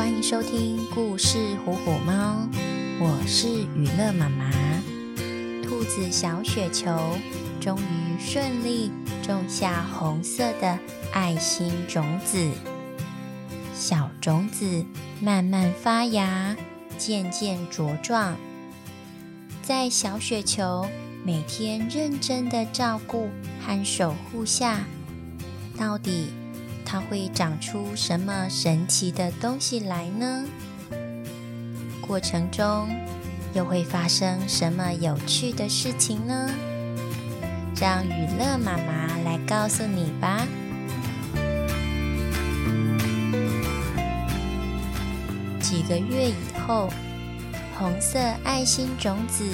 欢迎收听故事《虎虎猫》，我是予乐妈妈。兔子小雪球终于顺利种下红色的爱心种子，小种子慢慢发芽，渐渐茁壮。在小雪球每天认真的照顾和守护下，到底，它会长出什么神奇的东西来呢？过程中又会发生什么有趣的事情呢？让雨乐妈妈来告诉你吧。几个月以后，红色爱心种子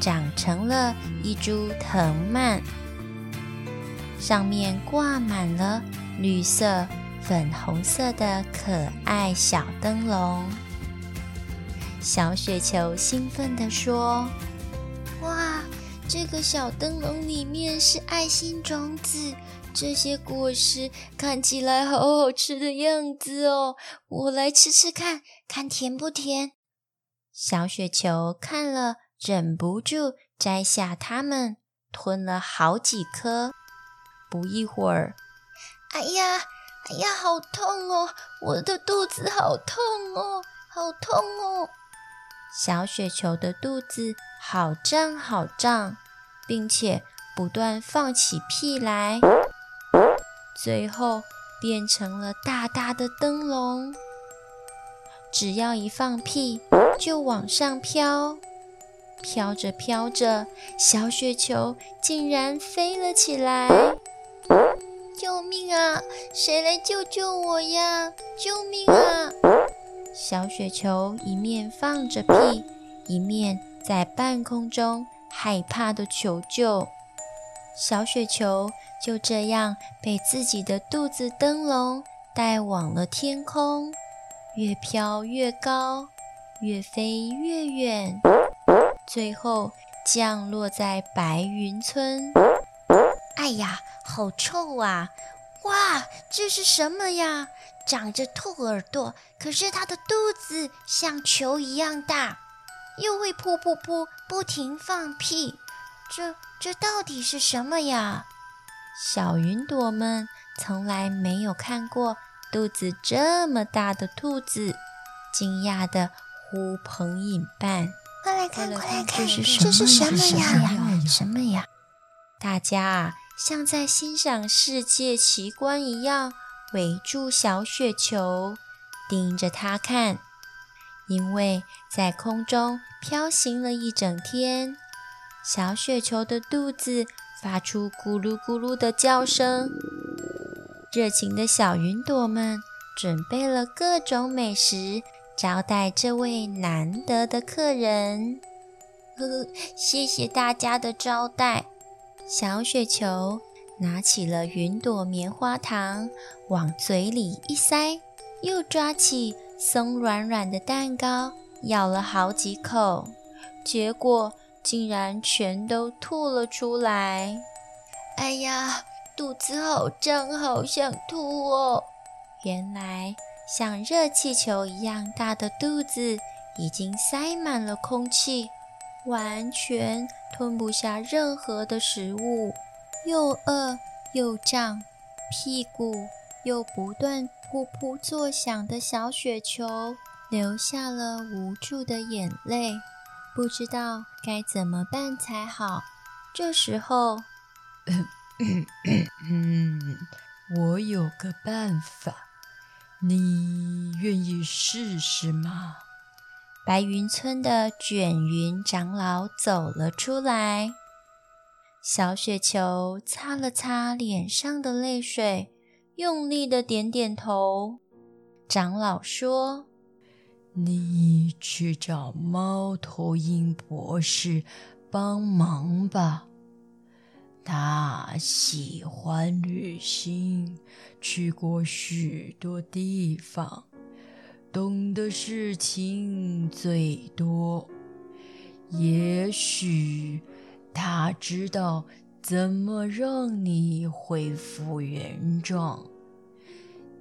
长成了一株藤蔓，上面挂满了。绿色、粉红色的可爱小灯笼，小雪球兴奋地说：“哇，这个小灯笼里面是爱心种子，这些果实看起来好好吃的样子哦！我来吃吃看，看甜不甜？”小雪球看了，忍不住摘下它们，吞了好几颗。不一会儿。哎呀，哎呀，好痛哦！我的肚子好痛哦，好痛哦！小雪球的肚子好胀好胀，并且不断放起屁来，最后变成了大大的灯笼。只要一放屁，就往上飘，飘着飘着，小雪球竟然飞了起来。救命啊！谁来救救我呀？救命啊！小雪球一面放着屁，一面在半空中害怕地求救。小雪球就这样被自己的肚子灯笼带往了天空，越飘越高，越飞越远，最后降落在白云村。哎呀！好臭啊！哇，这是什么呀？长着兔耳朵，可是它的肚子像球一样大，又会噗噗噗不停放屁，这这到底是什么呀？小云朵们从来没有看过肚子这么大的兔子，惊讶的呼朋引伴，快来看，快来看，这是什么呀？什么呀？大家啊！像在欣赏世界奇观一样，围住小雪球，盯着它看。因为在空中飘行了一整天，小雪球的肚子发出咕噜咕噜的叫声。热情的小云朵们准备了各种美食，招待这位难得的客人。呵呵，谢谢大家的招待。小雪球拿起了云朵棉花糖，往嘴里一塞，又抓起松软软的蛋糕，咬了好几口，结果竟然全都吐了出来。哎呀，肚子好胀，好想吐哦！原来像热气球一样大的肚子已经塞满了空气。完全吞不下任何的食物，又饿又胀，屁股又不断噗噗作响的小雪球流下了无助的眼泪，不知道该怎么办才好。这时候，嗯，我有个办法，你愿意试试吗？白云村的卷云长老走了出来，小雪球擦了擦脸上的泪水，用力的点点头。长老说：“你去找猫头鹰博士帮忙吧，他喜欢旅行，去过许多地方。”懂的事情最多，也许他知道怎么让你恢复原状。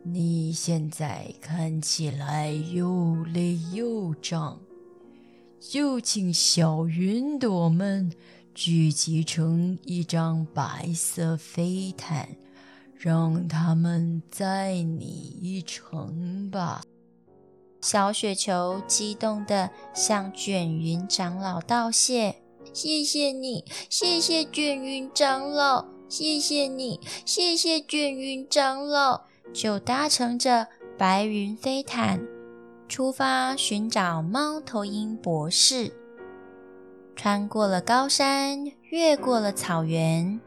你现在看起来又累又胀，就请小云朵们聚集成一张白色飞毯，让他们载你一程吧。小雪球激动地向卷云长老道谢：“谢谢你，谢谢卷云长老，谢谢你，谢谢卷云长老。”就搭乘着白云飞毯出发寻找猫头鹰博士，穿过了高山，越过了草原，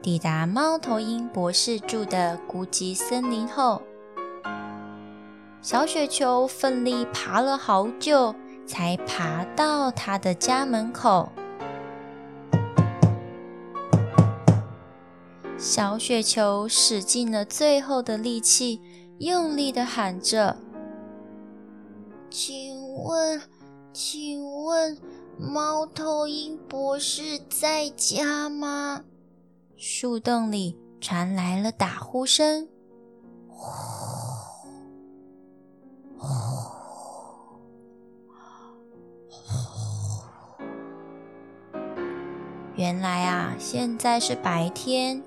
抵达猫头鹰博士住的孤寂森林后，小雪球奋力爬了好久，才爬到他的家门口。小雪球使尽了最后的力气，用力地喊着：“请问，请问，猫头鹰博士在家吗？”树洞里传来了打呼声。原来啊，现在是白天。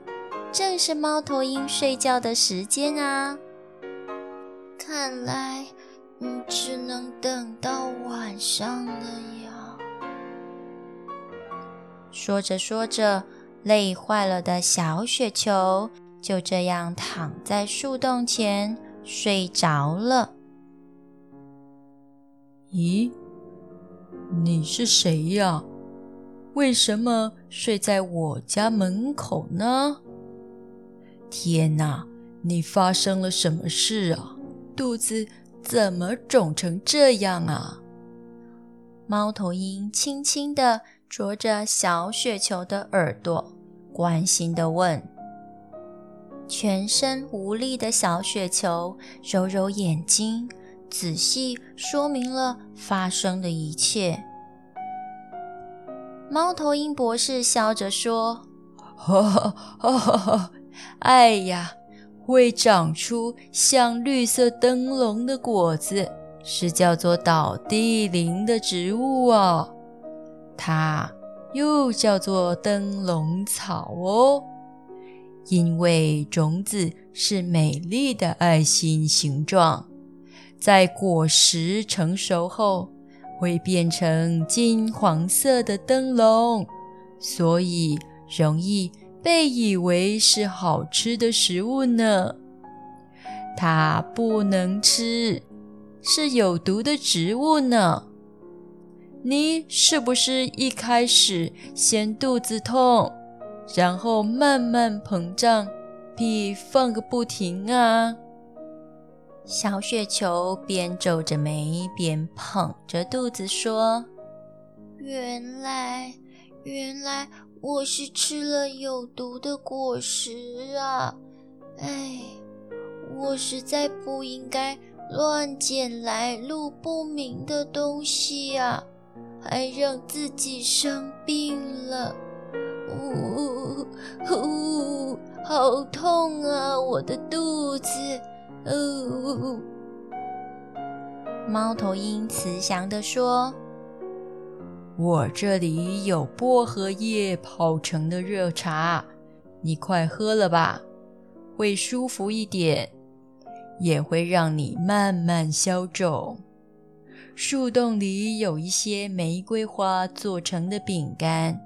正是猫头鹰睡觉的时间啊！看来，嗯，只能等到晚上了呀。说着说着，累坏了的小雪球就这样躺在树洞前睡着了。咦，你是谁呀？为什么睡在我家门口呢？天哪！你发生了什么事啊？肚子怎么肿成这样啊？猫头鹰轻轻地啄着小雪球的耳朵，关心地问。全身无力的小雪球揉揉眼睛，仔细说明了发生的一切。猫头鹰博士笑着说：“哈哈哈哈哈！”哎呀，会长出像绿色灯笼的果子，是叫做倒地灵的植物哦。它又叫做灯笼草哦，因为种子是美丽的爱心形状，在果实成熟后会变成金黄色的灯笼，所以容易。被以为是好吃的食物呢，它不能吃，是有毒的植物呢。你是不是一开始先肚子痛，然后慢慢膨胀，屁放个不停啊？小雪球边皱着眉边捧着肚子说：“原来，原来。”我是吃了有毒的果实啊！哎，我实在不应该乱捡来路不明的东西呀，还让自己生病了。呜呜，好痛啊，我的肚子！呜。猫头鹰慈祥地说。我这里有薄荷叶泡成的热茶，你快喝了吧，会舒服一点，也会让你慢慢消肿。树洞里有一些玫瑰花做成的饼干，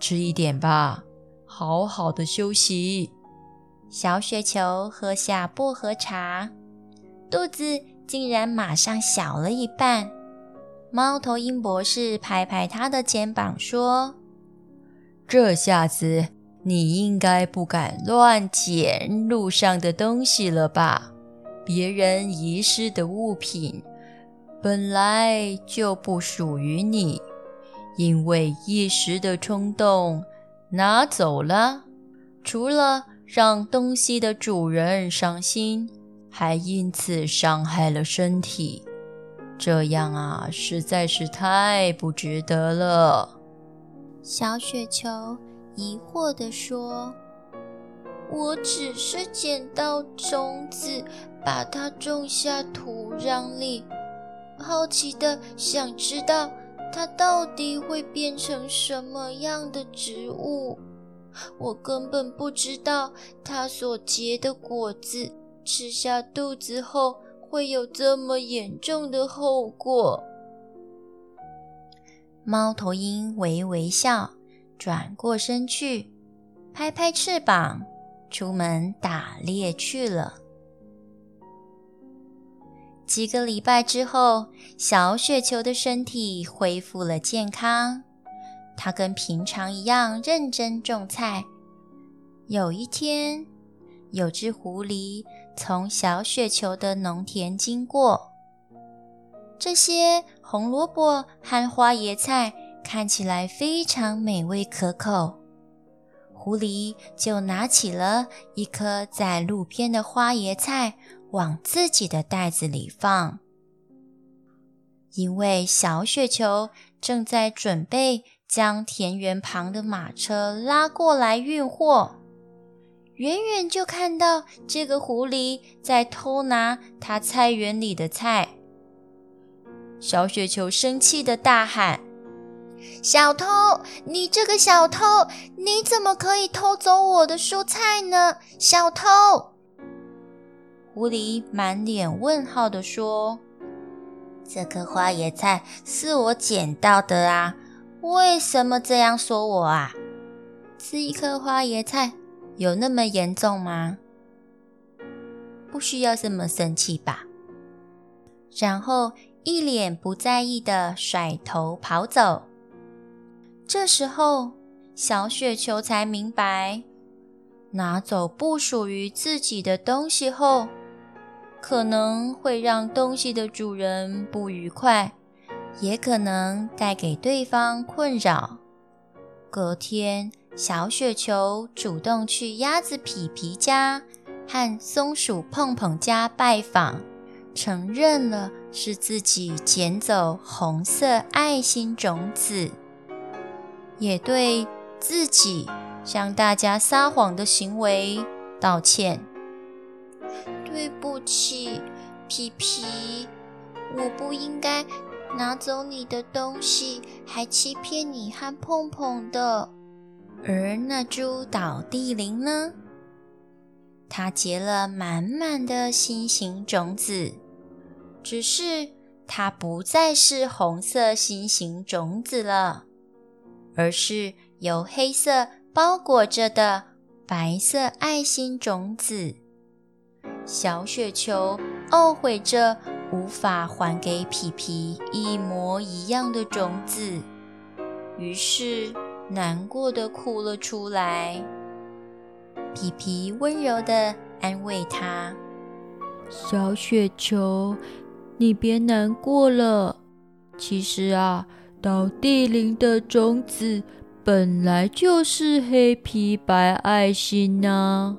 吃一点吧，好好的休息。小雪球喝下薄荷茶，肚子竟然马上小了一半。猫头鹰博士拍拍他的肩膀说：“这下子你应该不敢乱捡路上的东西了吧？别人遗失的物品本来就不属于你，因为一时的冲动拿走了，除了让东西的主人伤心，还因此伤害了身体。”这样啊，实在是太不值得了。小雪球疑惑地说：“我只是捡到种子，把它种下土壤里，好奇的想知道它到底会变成什么样的植物。我根本不知道它所结的果子吃下肚子后会有这么严重的后果。猫头鹰微微笑，转过身去，拍拍翅膀，出门打猎去了。几个礼拜之后，小雪球的身体恢复了健康。他跟平常一样认真种菜。有一天，有只狐狸从小雪球的农田经过，这些红萝卜和花椰菜看起来非常美味可口。狐狸就拿起了一颗在路边的花椰菜，往自己的袋子里放，因为小雪球正在准备将田园旁的马车拉过来运货，远远就看到这个狐狸在偷拿他菜园里的菜。小雪球生气的大喊：“小偷！你这个小偷！你怎么可以偷走我的蔬菜呢？小偷！”狐狸满脸问号的说：“这颗花椰菜是我捡到的啊，为什么这样说我啊？吃一颗花椰菜有那么严重吗？不需要这么生气吧？”然后一脸不在意的甩头跑走。这时候，小雪球才明白，拿走不属于自己的东西后，可能会让东西的主人不愉快，也可能带给对方困扰。隔天，小雪球主动去鸭子皮皮家和松鼠碰碰家拜访，承认了是自己捡走红色爱心种子，也对自己向大家撒谎的行为道歉。对不起，皮皮，我不应该拿走你的东西，还欺骗你和碰碰的。而那株倒地灵呢？它结了满满的心形种子，只是它不再是红色心形种子了，而是由黑色包裹着的白色爱心种子。小雪球懊悔着无法还给皮皮一模一样的种子，于是难过的哭了出来。皮皮温柔的安慰他：“小雪球，你别难过了。其实啊，倒地灵的种子本来就是黑皮白爱心呐。”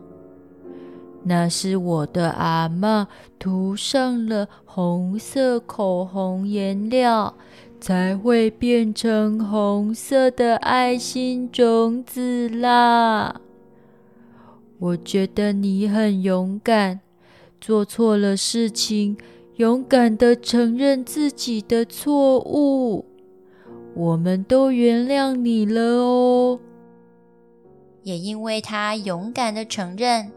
那是我的阿嬷涂上了红色口红颜料，才会变成红色的爱心种子啦。我觉得你很勇敢，做错了事情，勇敢地承认自己的错误，我们都原谅你了哦。也因为他勇敢地承认。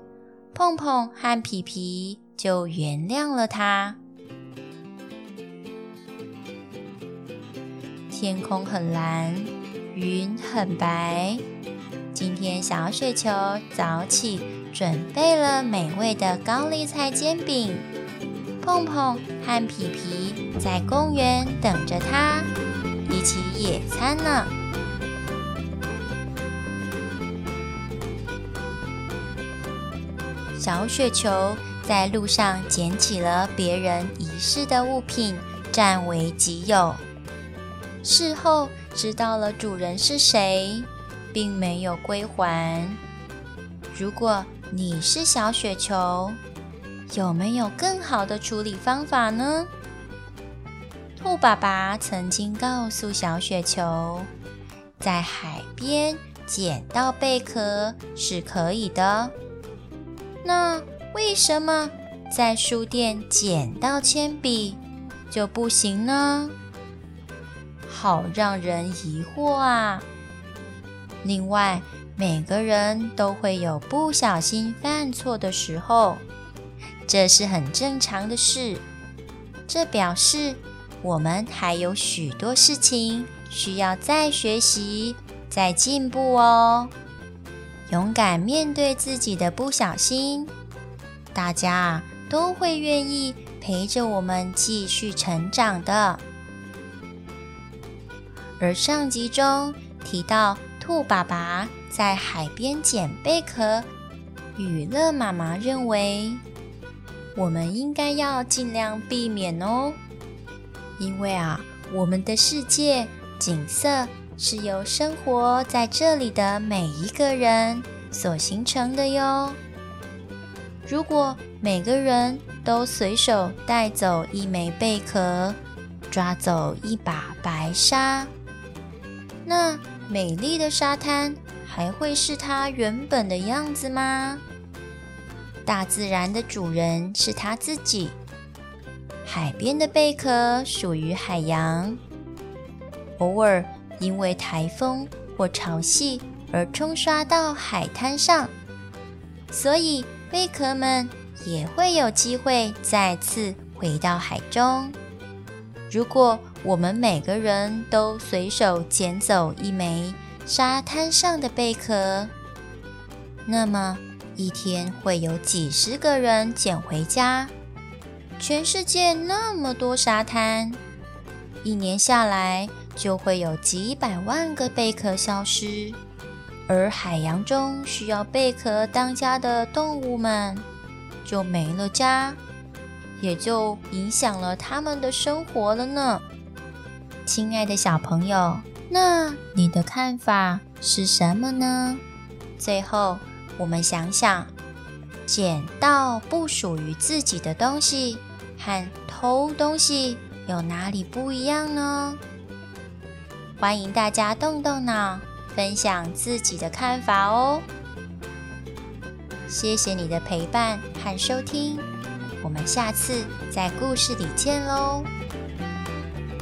碰碰和皮皮就原谅了他。天空很蓝，云很白。今天小雪球早起准备了美味的高丽菜煎饼，碰碰和皮皮在公园等着他，一起野餐呢。小雪球在路上捡起了别人遗失的物品，占为己有。事后知道了主人是谁，并没有归还。如果你是小雪球，有没有更好的处理方法呢？兔爸爸曾经告诉小雪球，在海边捡到贝壳是可以的。那为什么在书店捡到铅笔就不行呢？好让人疑惑啊！另外，每个人都会有不小心犯错的时候，这是很正常的事。这表示我们还有许多事情需要再学习、再进步哦。勇敢面对自己的不小心，大家都会愿意陪着我们继续成长的。而上集中提到，兔爸爸在海边捡贝壳，雨乐妈妈认为我们应该要尽量避免哦，因为啊，我们的世界景色是由生活在这里的每一个人所形成的哟。如果每个人都随手带走一枚贝壳，抓走一把白沙，那美丽的沙滩还会是它原本的样子吗？大自然的主人是它自己，海边的贝壳属于海洋。偶尔因为台风或潮汐而冲刷到海滩上，所以贝壳们也会有机会再次回到海中。如果我们每个人都随手捡走一枚沙滩上的贝壳，那么一天会有几十个人捡回家。全世界那么多沙滩，一年下来就会有几百万个贝壳消失，而海洋中需要贝壳当家的动物们就没了家。也就影响了他们的生活了呢。亲爱的小朋友，那你的看法是什么呢？最后，我们想想，捡到不属于自己的东西和偷东西有哪里不一样呢？欢迎大家动动脑，分享自己的看法哦。谢谢你的陪伴和收听。我们下次在故事里见喽。